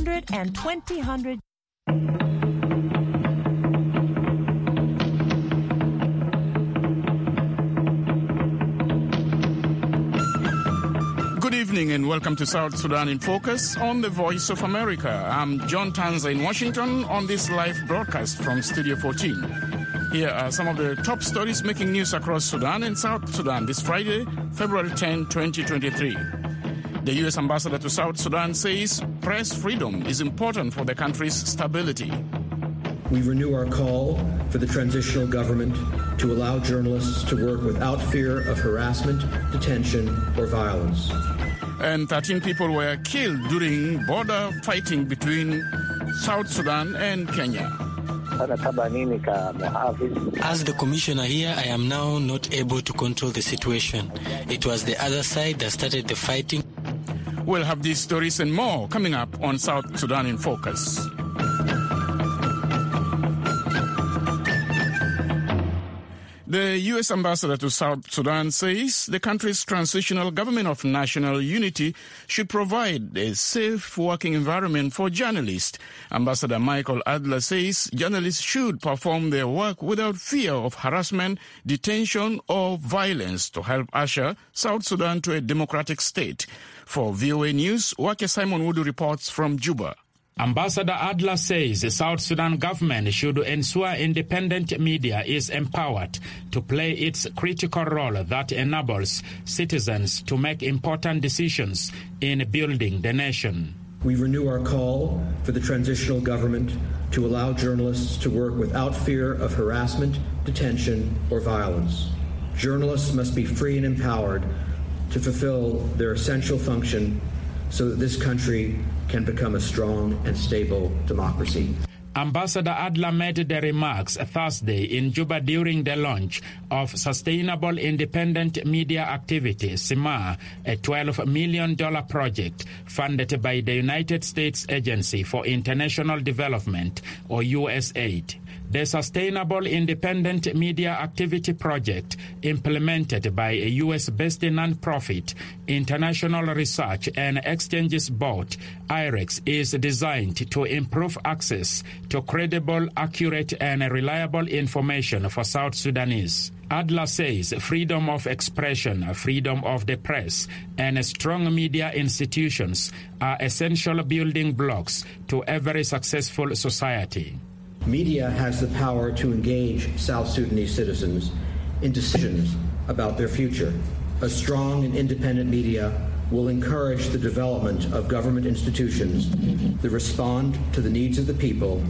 800 and 2000. Good evening and welcome to South Sudan in Focus on the Voice of America. I'm John Tanza in Washington on this live broadcast from Studio 14. Here are some of the top stories making news across Sudan and South Sudan this Friday, February 10, 2023. The U.S. ambassador to South Sudan says press freedom is important for the country's stability. We renew our call for the transitional government to allow journalists to work without fear of harassment, detention, or violence. And 13 people were killed during border fighting between South Sudan and Kenya. As the commissioner here, I am now not able to control the situation. It was the other side that started the fighting. We'll have these stories and more coming up on South Sudan in Focus. The U.S. ambassador to South Sudan says the country's transitional government of national unity should provide a safe working environment for journalists. Ambassador Michael Adler says journalists should perform their work without fear of harassment, detention, or violence to help usher South Sudan to a democratic state. For VOA News, Waakhe Simon Wudu reports from Juba. Ambassador Adler says the South Sudan government should ensure independent media is empowered to play its critical role that enables citizens to make important decisions in building the nation. We renew our call for the transitional government to allow journalists to work without fear of harassment, detention, or violence. Journalists must be free and empowered to fulfill their essential function so that this country can become a strong and stable democracy. Ambassador Adler made the remarks Thursday in Juba during the launch of Sustainable Independent Media Activity, SIMA, a $12 million project funded by the United States Agency for International Development, or USAID. The Sustainable Independent Media Activity Project, implemented by a U.S.-based nonprofit International Research and Exchanges Board, IREX, is designed to improve access to credible, accurate, and reliable information for South Sudanese. Adler says freedom of expression, freedom of the press, and strong media institutions are essential building blocks to every successful society. Media has the power to engage South Sudanese citizens in decisions about their future. A strong and independent media will encourage the development of government institutions that respond to the needs of the people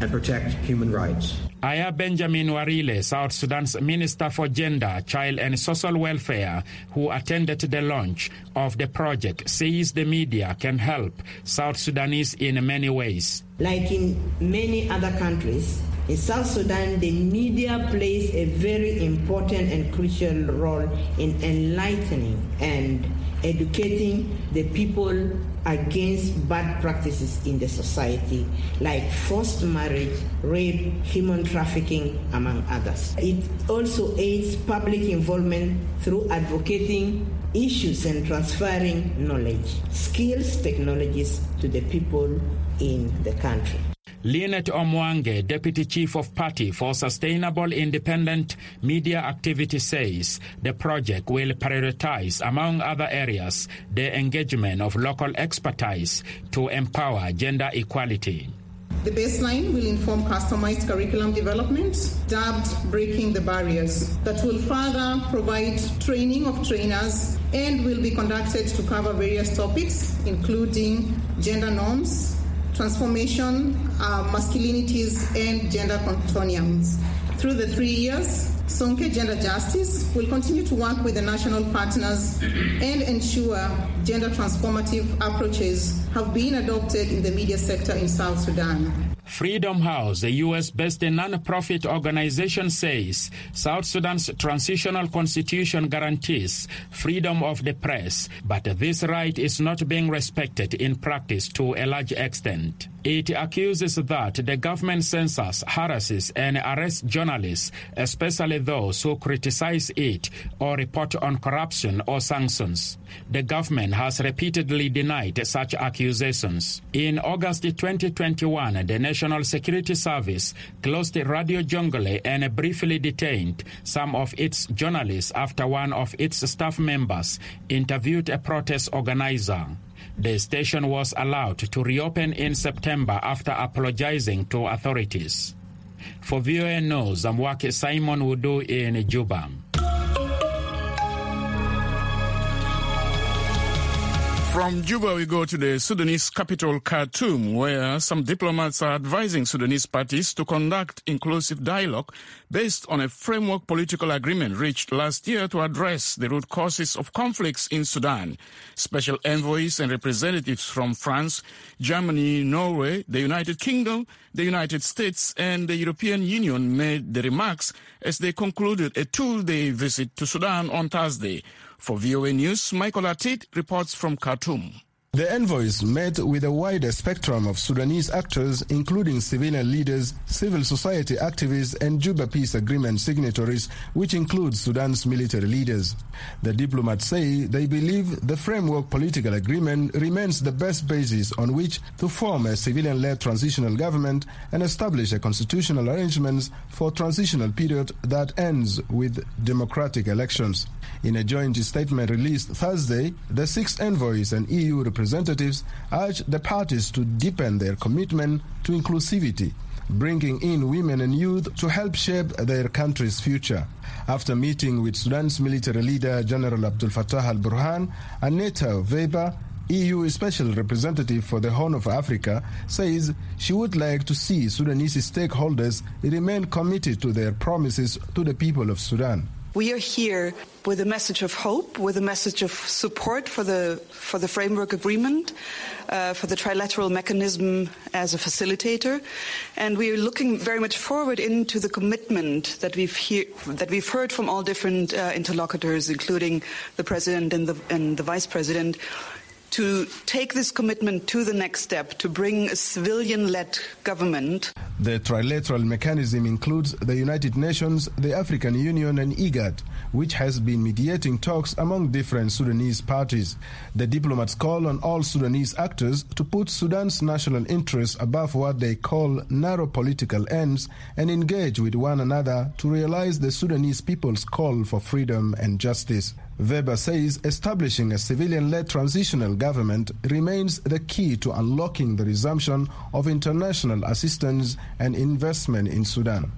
and protect human rights. Aya Benjamin Warile, South Sudan's Minister for Gender, Child and Social Welfare, who attended the launch of the project, says the media can help South Sudanese in many ways. Like in many other countries, in South Sudan, the media plays a very important and crucial role in enlightening and educating the people against bad practices in the society, like forced marriage, rape, human trafficking, among others. It also aids public involvement through advocating issues and transferring knowledge, skills, technologies to the people in the country. Linet Omwange, Deputy Chief of Party for Sustainable Independent Media Activity, says the project will prioritize, among other areas, the engagement of local expertise to empower gender equality. The baseline will inform customized curriculum development, dubbed Breaking the Barriers, that will further provide training of trainers and will be conducted to cover various topics, including gender norms, transformation, uh, masculinities, and gender contortions. Through the three years, Sonke Gender Justice will continue to work with the national partners and ensure gender transformative approaches have been adopted in the media sector in South Sudan. Freedom House, a U.S.-based non-profit organization, says South Sudan's transitional constitution guarantees freedom of the press, but this right is not being respected in practice to a large extent. It accuses that the government censors, harasses, and arrests journalists, especially those who criticize it or report on corruption or sanctions. The government has repeatedly denied such accusations. In August 2021, the National Security Service closed Radio Jonglei and briefly detained some of its journalists after one of its staff members interviewed a protest organizer. The station was allowed to reopen in September after apologizing to authorities. For VOA News, I'm Simon Wudu in Juba. From Juba, we go to the Sudanese capital, Khartoum, where some diplomats are advising Sudanese parties to conduct inclusive dialogue based on a framework political agreement reached last year to address the root causes of conflicts in Sudan. Special envoys and representatives from France, Germany, Norway, the United Kingdom, the United States, and the European Union made the remarks as they concluded a two-day visit to Sudan on Thursday. For VOA News, Michael Atit reports from Khartoum. The envoys met with a wider spectrum of Sudanese actors, including civilian leaders, civil society activists, and Juba Peace Agreement signatories, which includes Sudan's military leaders. The diplomats say they believe the framework political agreement remains the best basis on which to form a civilian led transitional government and establish a constitutional arrangements for a transitional period that ends with democratic elections. In a joint statement released Thursday, the six envoys and EU representatives urged the parties to deepen their commitment to inclusivity, bringing in women and youth to help shape their country's future. After meeting with Sudan's military leader General Abdel Fattah al-Burhan, Annette Weber, EU Special Representative for the Horn of Africa, says she would like to see Sudanese stakeholders remain committed to their promises to the people of Sudan. We are here with a message of hope, with a message of support for the for the framework agreement, uh, for the trilateral mechanism as a facilitator, and we are looking very much forward into the commitment that we've hear, that we've heard from all different uh, interlocutors, including the president and the and the vice president, to take this commitment to the next step, to bring a civilian led government. The trilateral mechanism includes the United Nations, the African Union, and IGAD, which has been mediating talks among different Sudanese parties. The diplomats call on all Sudanese actors to put Sudan's national interests above what they call narrow political ends and engage with one another to realize the Sudanese people's call for freedom and justice. Weber says establishing a civilian led transitional government remains the key to unlocking the resumption of international assistance and investment in Sudan.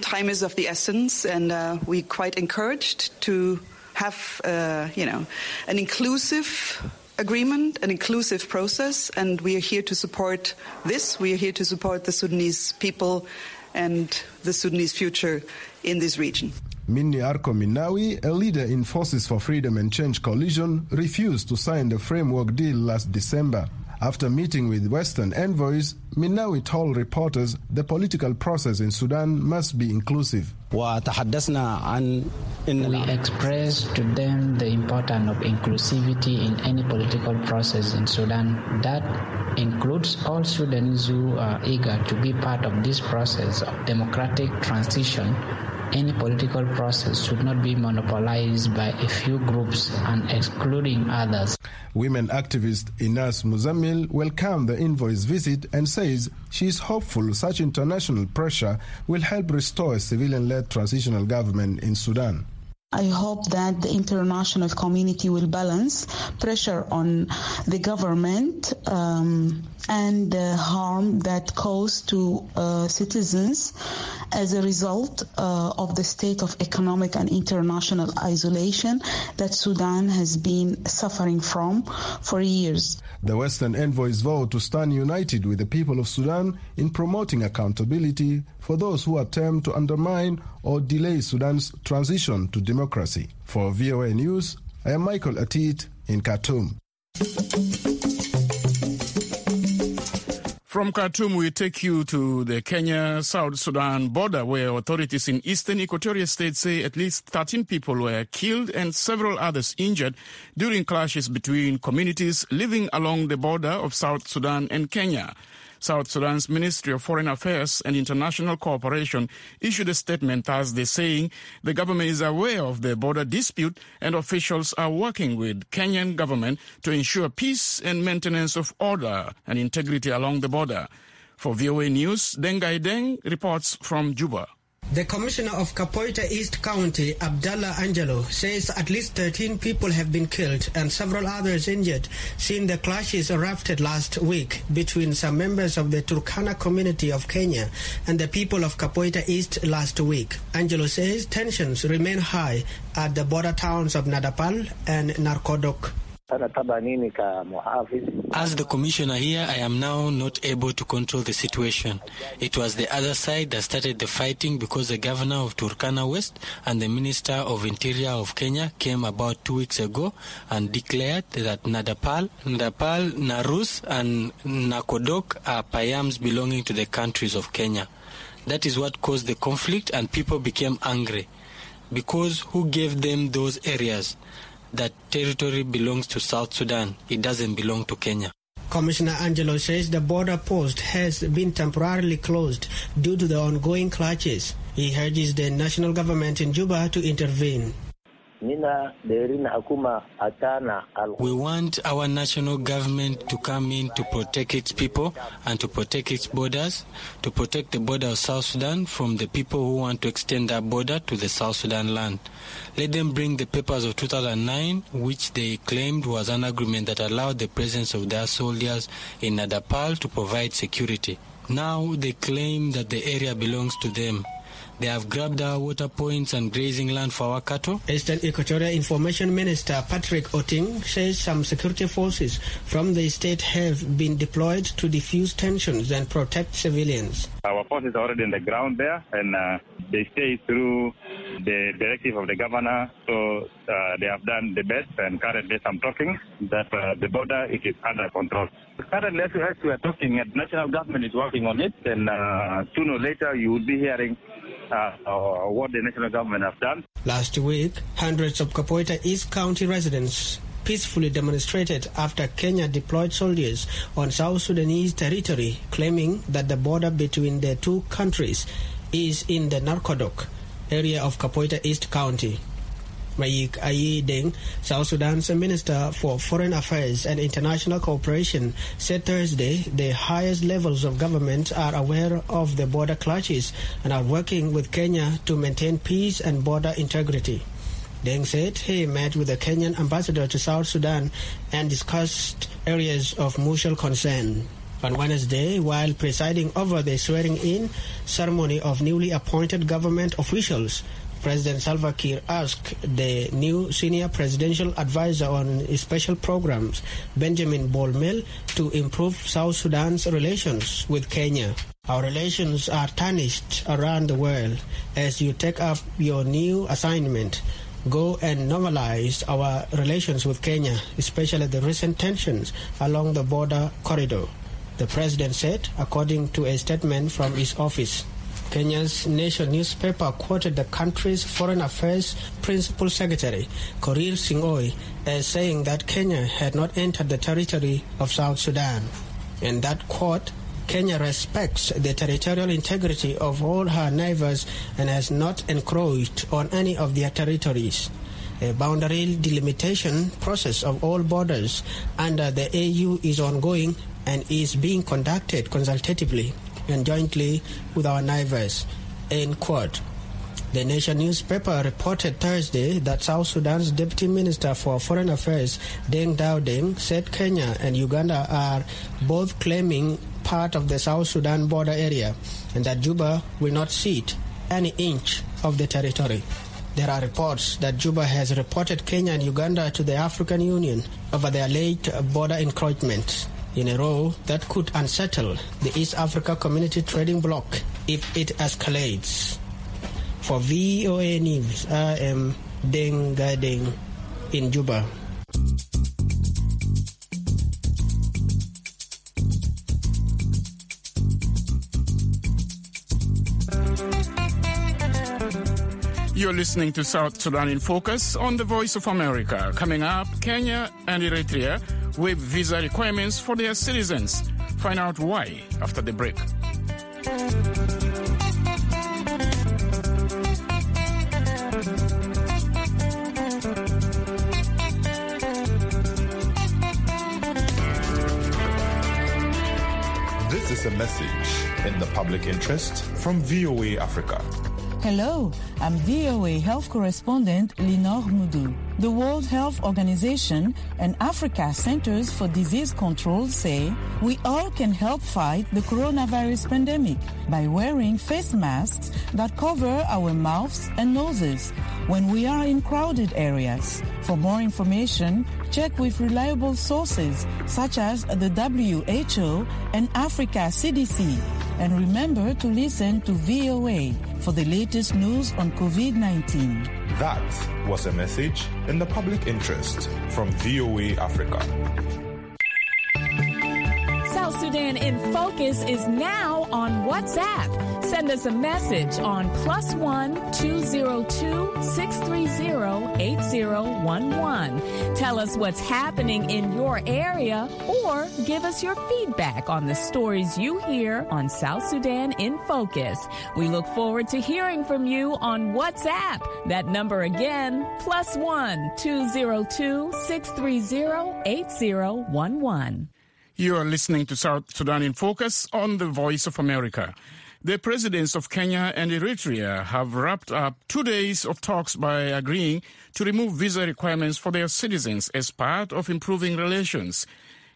Time is of the essence, and uh, we quite encouraged to have, uh, you know, an inclusive agreement, an inclusive process, and we are here to support this. We are here to support the Sudanese people and the Sudanese future in this region. Minni Arko Minawi, a leader in Forces for Freedom and Change coalition, refused to sign the framework deal last December. After meeting with Western envoys, Minawi told reporters the political process in Sudan must be inclusive. We expressed to them the importance of inclusivity in any political process in Sudan. That includes all Sudanese who are eager to be part of this process of democratic transition any political process should not be monopolized by a few groups and excluding others. Women activist Inas Muzammil welcomed the envoy's visit and says she is hopeful such international pressure will help restore a civilian-led transitional government in Sudan. I hope that the international community will balance pressure on the government um, and the harm that caused to uh, citizens as a result uh, of the state of economic and international isolation that Sudan has been suffering from for years. The Western envoys vowed to stand united with the people of Sudan in promoting accountability for those who attempt to undermine or delay Sudan's transition to democracy. For VOA News, I am Michael Atit in Khartoum. From Khartoum, we take you to the Kenya South Sudan border, where authorities in eastern Equatorial State say at least 13 people were killed and several others injured during clashes between communities living along the border of South Sudan and Kenya. South Sudan's Ministry of Foreign Affairs and International Cooperation issued a statement Thursday saying the government is aware of the border dispute and officials are working with Kenyan government to ensure peace and maintenance of order and integrity along the border. For VOA News, Deng Ghai Deng reports from Juba. The commissioner of Kapoeta East County, Abdallah Angelo, says at least 13 people have been killed and several others injured since the clashes erupted last week between some members of the Turkana community of Kenya and the people of Kapoeta East last week. Angelo says tensions remain high at the border towns of Nadapal and Narkodok. As the commissioner here, I am now not able to control the situation. It was the other side that started the fighting because the governor of Turkana West and the minister of interior of Kenya came about two weeks ago and declared that Nadapal, Nadapal, Narus and Nakodok are payams belonging to the countries of Kenya. That is what caused the conflict and people became angry because who gave them those areas? That territory belongs to South Sudan. It doesn't belong to Kenya. Commissioner Angelo says the border post has been temporarily closed due to the ongoing clashes. He urges the national government in Juba to intervene. We want our national government to come in to protect its people and to protect its borders, to protect the border of South Sudan from the people who want to extend that border to the South Sudan land. Let them bring the papers of 2009, which they claimed was an agreement that allowed the presence of their soldiers in Nadapal to provide security. Now they claim that the area belongs to them. They have grabbed our water points and grazing land for our cattle. Eastern Equatorial Information Minister Patrick Oting says some security forces from the state have been deployed to defuse tensions and protect civilians. Our forces are already on the ground there and uh, they stay through the directive of the governor. So uh, they have done the best and currently I'm talking that uh, the border it is under control. Currently as we are talking, the national government is working on it and uh, sooner or later you will be hearing uh, what the national government have done. Last week, hundreds of Kapoeta East County residents peacefully demonstrated after Kenya deployed soldiers on South Sudanese territory, claiming that the border between the two countries is in the Narkodok area of Kapoeta East County. Mayiik Ayii Deng, South Sudan's Minister for Foreign Affairs and International Cooperation, said Thursday the highest levels of government are aware of the border clashes and are working with Kenya to maintain peace and border integrity. Deng said he met with the Kenyan ambassador to South Sudan and discussed areas of mutual concern. On Wednesday, while presiding over the swearing-in ceremony of newly appointed government officials, President Salva Kiir asked the new senior presidential advisor on special programs, Benjamin Bol Mel, to improve South Sudan's relations with Kenya. Our relations are tarnished around the world. As you take up your new assignment, go and normalize our relations with Kenya, especially the recent tensions along the border corridor, the president said, according to a statement from his office. Kenya's Nation newspaper quoted the country's Foreign Affairs Principal Secretary, Korir Sing'oei, as saying that Kenya had not entered the territory of South Sudan. In that quote, Kenya respects the territorial integrity of all her neighbors and has not encroached on any of their territories. A boundary delimitation process of all borders under the AU is ongoing and is being conducted consultatively and jointly with our neighbors. End quote. The Nation newspaper reported Thursday that South Sudan's Deputy Minister for Foreign Affairs, Deng Dau Deng, said Kenya and Uganda are both claiming part of the South Sudan border area and that Juba will not cede any inch of the territory. There are reports that Juba has reported Kenya and Uganda to the African Union over their late border encroachments in a row that could unsettle the East Africa Community Trading Bloc if it escalates. For VOA News, I am Deng Ghai Deng in Juba. You're listening to South Sudan in Focus on the Voice of America. Coming up, Kenya and Eritrea with visa requirements for their citizens. Find out why after the break. This is a message in the public interest from VOA Africa. Hello, I'm VOA health correspondent Linord Moudou. The World Health Organization and Africa Centers for Disease Control say we all can help fight the coronavirus pandemic by wearing face masks that cover our mouths and noses when we are in crowded areas. For more information, check with reliable sources such as the WHO and Africa CDC. And remember to listen to VOA for the latest news on COVID-19. That was a message in the public interest from VOA Africa. South Sudan in Focus is now on WhatsApp. Send us a message on plus one two zero two six three zero eight zero one one. Tell us what's happening in your area or give us your feedback on the stories you hear on South Sudan in Focus. We look forward to hearing from you on WhatsApp. That number again, plus one two zero two six three zero eight zero one one. You are listening to South Sudan in Focus on the Voice of America. The presidents of Kenya and Eritrea have wrapped up two days of talks by agreeing to remove visa requirements for their citizens as part of improving relations.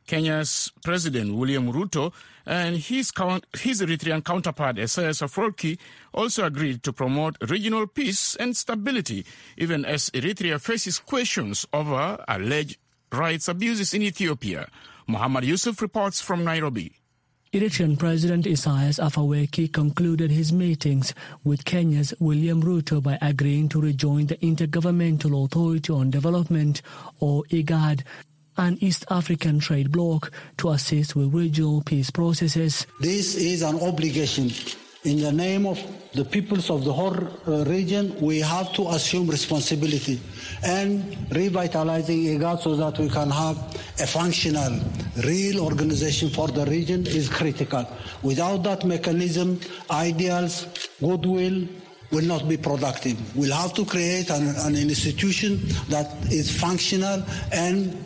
Kenya's President William Ruto and his, count, his Eritrean counterpart Isaias Afwerki also agreed to promote regional peace and stability, even as Eritrea faces questions over alleged rights abuses in Ethiopia. Muhammad Yusuf reports from Nairobi. Eritrean President Isaias Afwerki concluded his meetings with Kenya's William Ruto by agreeing to rejoin the Intergovernmental Authority on Development, or IGAD, an East African trade bloc to assist with regional peace processes. This is an obligation. In the name of the peoples of the whole uh, region, we have to assume responsibility and revitalizing IGAD so that we can have a functional, real organization for the region is critical. Without that mechanism, ideals, goodwill, will not be productive. We'll have to create an, an institution that is functional and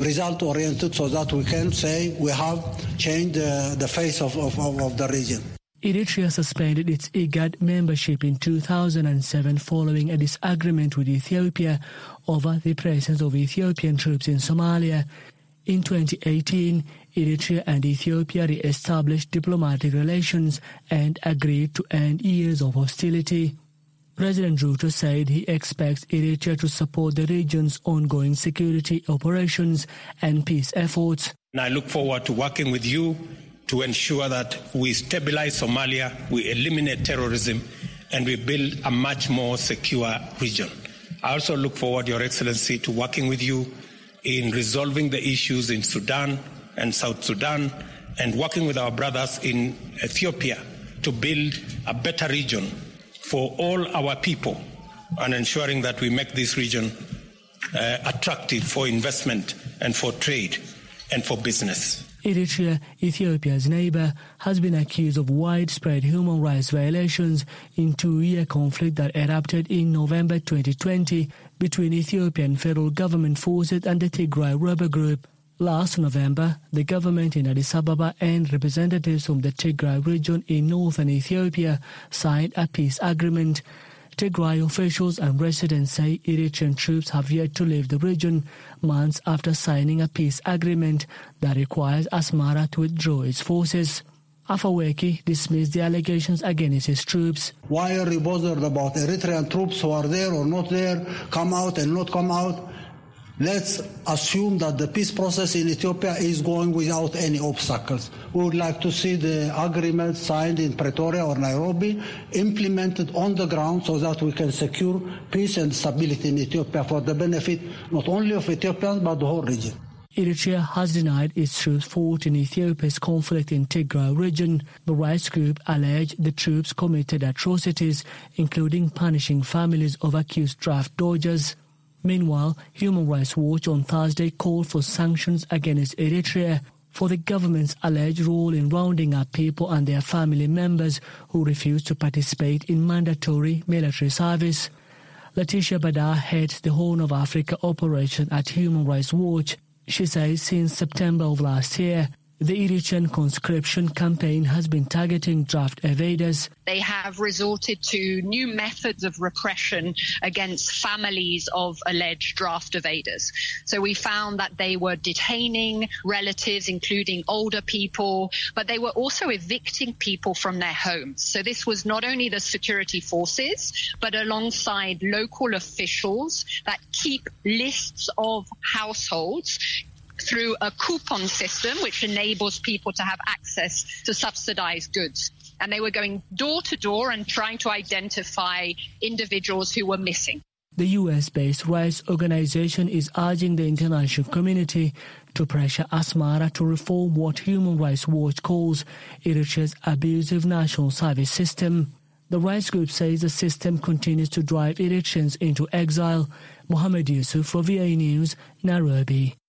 result oriented so that we can say we have changed uh, the face of, of, of the region. Eritrea suspended its IGAD membership in 2007 following a disagreement with Ethiopia over the presence of Ethiopian troops in Somalia. In 2018, Eritrea and Ethiopia re-established diplomatic relations and agreed to end years of hostility. President Ruto said he expects Eritrea to support the region's ongoing security operations and peace efforts. And I look forward to working with you to ensure that we stabilize Somalia, we eliminate terrorism, and we build a much more secure region. I also look forward, Your Excellency, to working with you in resolving the issues in Sudan and South Sudan and working with our brothers in Ethiopia to build a better region for all our people and ensuring that we make this region uh, attractive for investment and for trade and for business. Eritrea, Ethiopia's neighbor, has been accused of widespread human rights violations in two-year conflict that erupted in November 2020 between Ethiopian federal government forces and the Tigray rebel group. Last November, the government in Addis Ababa and representatives from the Tigray region in northern Ethiopia signed a peace agreement. Tigray officials and residents say Eritrean troops have yet to leave the region months after signing a peace agreement that requires Asmara to withdraw its forces. Afwerki dismissed the allegations against his troops. Why are you bothered about Eritrean troops who are there or not there, come out and not come out? Let's assume that the peace process in Ethiopia is going without any obstacles. We would like to see the agreement signed in Pretoria or Nairobi implemented on the ground so that we can secure peace and stability in Ethiopia for the benefit not only of Ethiopians but the whole region. Eritrea has denied its troops fought in Ethiopia's conflict in Tigray region. The rights group alleged the troops committed atrocities, including punishing families of accused draft dodgers. Meanwhile, Human Rights Watch on Thursday called for sanctions against Eritrea. for the government's alleged role in rounding up people and their family members who refuse to participate in mandatory military service. Laetitia Bader heads the Horn of Africa operation at Human Rights Watch. She says since September of last year, the Eritrean conscription campaign has been targeting draft evaders. They have resorted to new methods of repression against families of alleged draft evaders. So we found that they were detaining relatives, including older people, but they were also evicting people from their homes. So this was not only the security forces, but alongside local officials that keep lists of households through a coupon system which enables people to have access to subsidized goods. And they were going door to door and trying to identify individuals who were missing. The US based rights organization is urging the international community to pressure Asmara to reform what Human Rights Watch calls Eritrea's abusive national service system. The rights group says the system continues to drive Eritreans into exile. Mohamed Yusuf for VA News, Nairobi.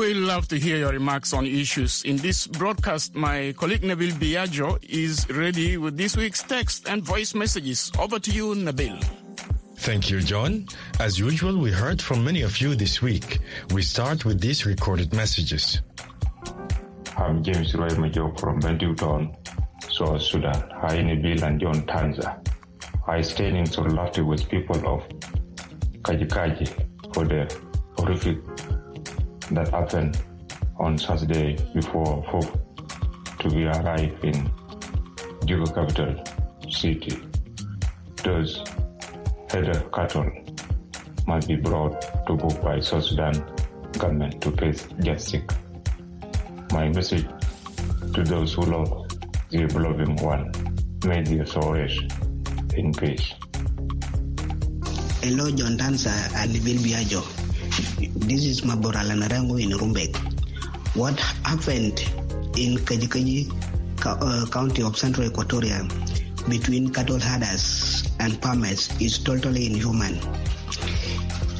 We love to hear your remarks on issues. In this broadcast, my colleague Nabil Biagio is ready with this week's text and voice messages. Over to you, Nabil. Thank you, John. As usual, we heard from many of you this week. We start with these recorded messages. I'm James Roy Majo from Bentilton, South Sudan. Hi, Nabil and John Tanza. I stand in solidarity with people of Kajo-Keji for the horrific that happened on Saturday before hope to be arrived in Juba capital city. Those header cattle must be brought to book by South Sudan government to face justice. My message to those who love the beloved one, may their soul rest in peace. Hello, John Tanza and Bill Biagio. This is Mabora Lanarango in Rumbek. What happened in Kajo-Keji uh, County of Central Equatoria between cattle herders and farmers is totally inhuman.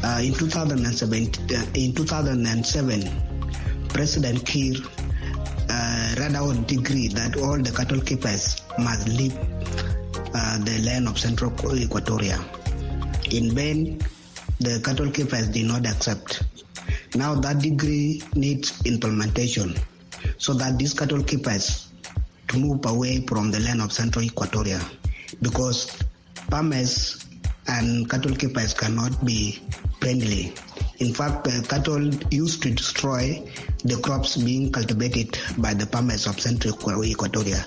Uh, in 2007, uh, in 2007, President Kiir uh, read out decree that all the cattle keepers must leave uh, the land of Central Equatoria. In vain, the cattle keepers did not accept. Now that decree needs implementation so that these cattle keepers to move away from the land of Central Equatoria because farmers and cattle keepers cannot be friendly. In fact, uh, cattle used to destroy the crops being cultivated by the farmers of Central Equatoria.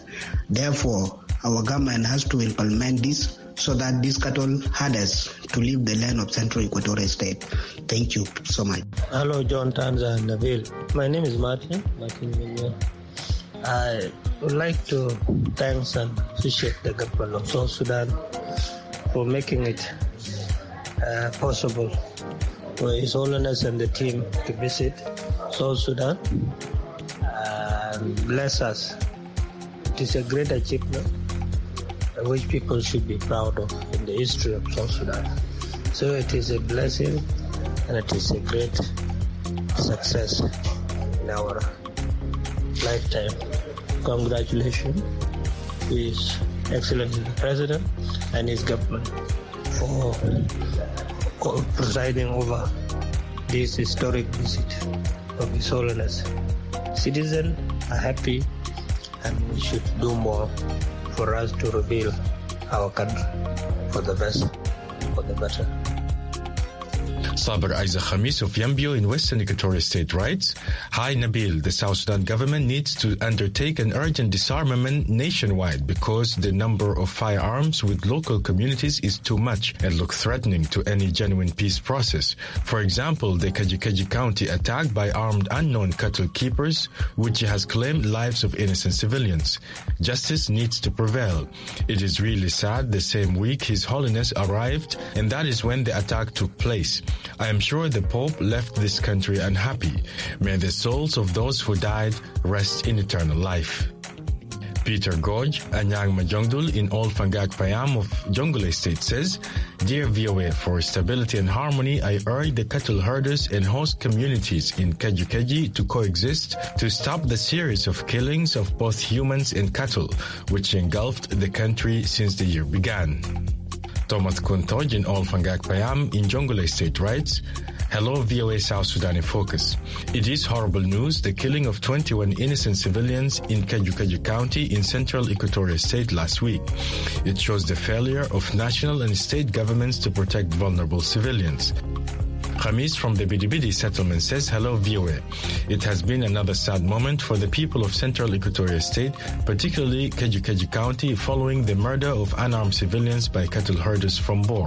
Therefore, our government has to implement this so that these cattle herders to leave the land of Central Equatorial State. Thank you so much. Hello, John Tanza and Nabil. My name is Martin, Martin. I would like to thank and appreciate the government of South Sudan for making it uh, possible for His Holiness and the team to visit South Sudan and bless us. It is a great achievement which people should be proud of in the history of South Sudan. So it is a blessing and it is a great success in our lifetime. Congratulations to His Excellency the President and his government for presiding over this historic visit of His Holiness. Citizens are happy and we should do more for us to rebuild our country for the best, for the better. Saber Isaac Khamis of Yambio in Western Equatoria State writes, Hi Nabil, the South Sudan government needs to undertake an urgent disarmament nationwide because the number of firearms with local communities is too much and look threatening to any genuine peace process. For example, the Kajo-Keji County attack by armed unknown cattle keepers, which has claimed lives of innocent civilians. Justice needs to prevail. It is really sad the same week His Holiness arrived and that is when the attack took place. I am sure the Pope left this country unhappy. May the souls of those who died rest in eternal life. Peter Gorge, Anyang Majongdul in Old Fangak Payam of Jonglei State says, Dear VOA, for stability and harmony, I urge the cattle herders and host communities in Keji to coexist to stop the series of killings of both humans and cattle, which engulfed the country since the year began. Thomas Kuntoj in Old Fangak Payam in Jonglei State writes, Hello, VOA South Sudan in Focus. It is horrible news, the killing of 21 innocent civilians in Kajo-Keji County in central Equatorial State last week. It shows the failure of national and state governments to protect vulnerable civilians. Khamis from the Bidibidi settlement says, Hello, VOA. It has been another sad moment for the people of Central Equatoria State, particularly Keji County, following the murder of unarmed civilians by cattle herders from Bor.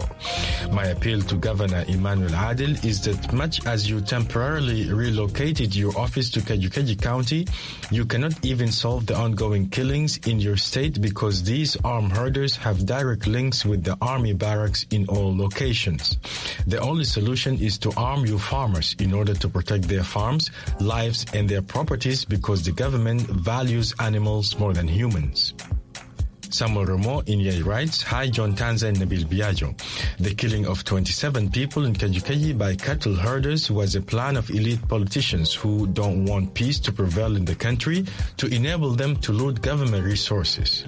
My appeal to Governor Emmanuel Adil is that much as you temporarily relocated your office to Keji County, you cannot even solve the ongoing killings in your state because these armed herders have direct links with the army barracks in all locations. The only solution is to arm your farmers in order to protect their farms, lives, and their properties because the government values animals more than humans. Samuel Romo in Yei writes, Hi John Tanza and Nabil Biagio. The killing of 27 people in Kajo-Keji by cattle herders was a plan of elite politicians who don't want peace to prevail in the country to enable them to loot government resources.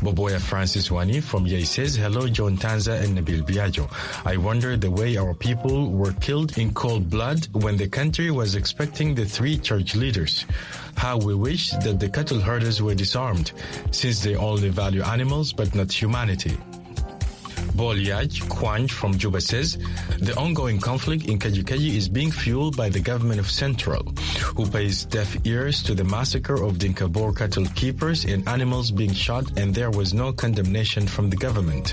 Boboya Francis Wani from Yei says, Hello, John Tanza and Nabil Biagio. I wonder the way our people were killed in cold blood when the country was expecting the three church leaders. How we wish that the cattle herders were disarmed, since they only value animals but not humanity. Bolyaj Kwanj from Juba says the ongoing conflict in Kajo-Keji is being fueled by the government of Central, who pays deaf ears to the massacre of Dinka Bor cattle keepers and animals being shot, and there was no condemnation from the government.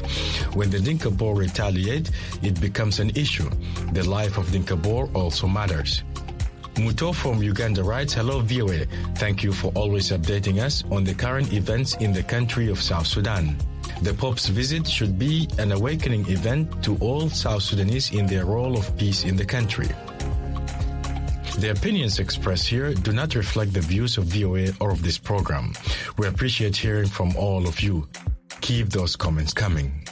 When the Dinka Bor retaliate, it becomes an issue. The life of Dinka Bor also matters. Muto from Uganda writes, Hello VOA. Thank you for always updating us on the current events in the country of South Sudan. The Pope's visit should be an awakening event to all South Sudanese in their role of peace in the country. The opinions expressed here do not reflect the views of VOA or of this program. We appreciate hearing from all of you. Keep those comments coming.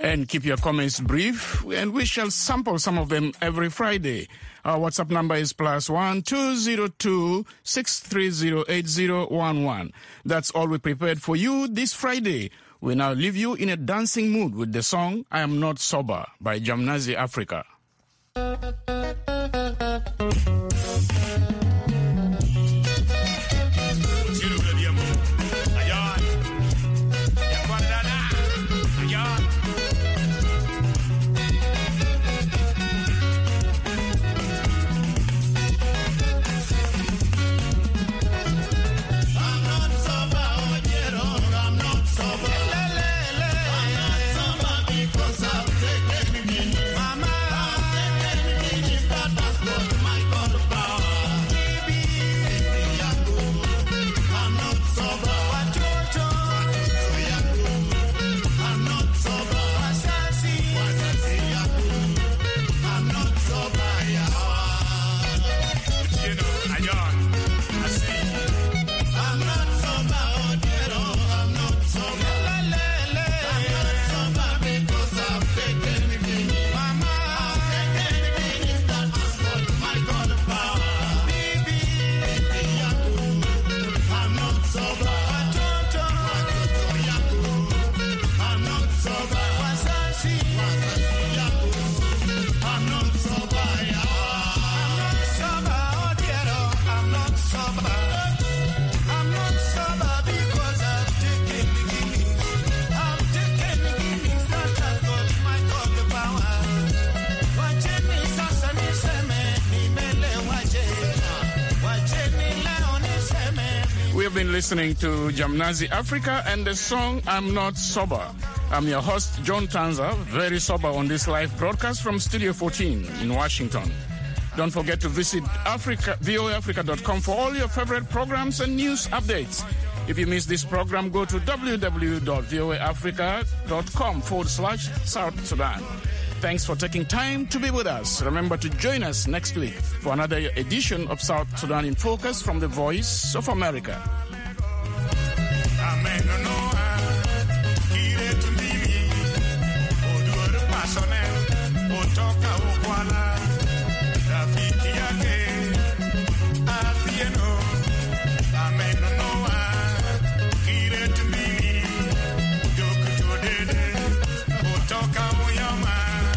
And keep your comments brief, and we shall sample some of them every Friday. Our WhatsApp number is plus one two zero two six three zero eight zero one one. That's all we prepared for you this Friday. We now leave you in a dancing mood with the song I Am Not Sober by Jamnazi Africa. Been listening to Jamnazi Africa and the song I'm Not Sober. I'm your host, John Tanza, very sober on this live broadcast from Studio 14 in Washington. Don't forget to visit Africa, voaafrica.com for all your favorite programs and news updates. If you miss this program, go to www.voaafrica.com forward slash South Sudan. Thanks for taking time to be with us. Remember to join us next week for another edition of South Sudan in Focus from the Voice of America. Nonoa kire tundimi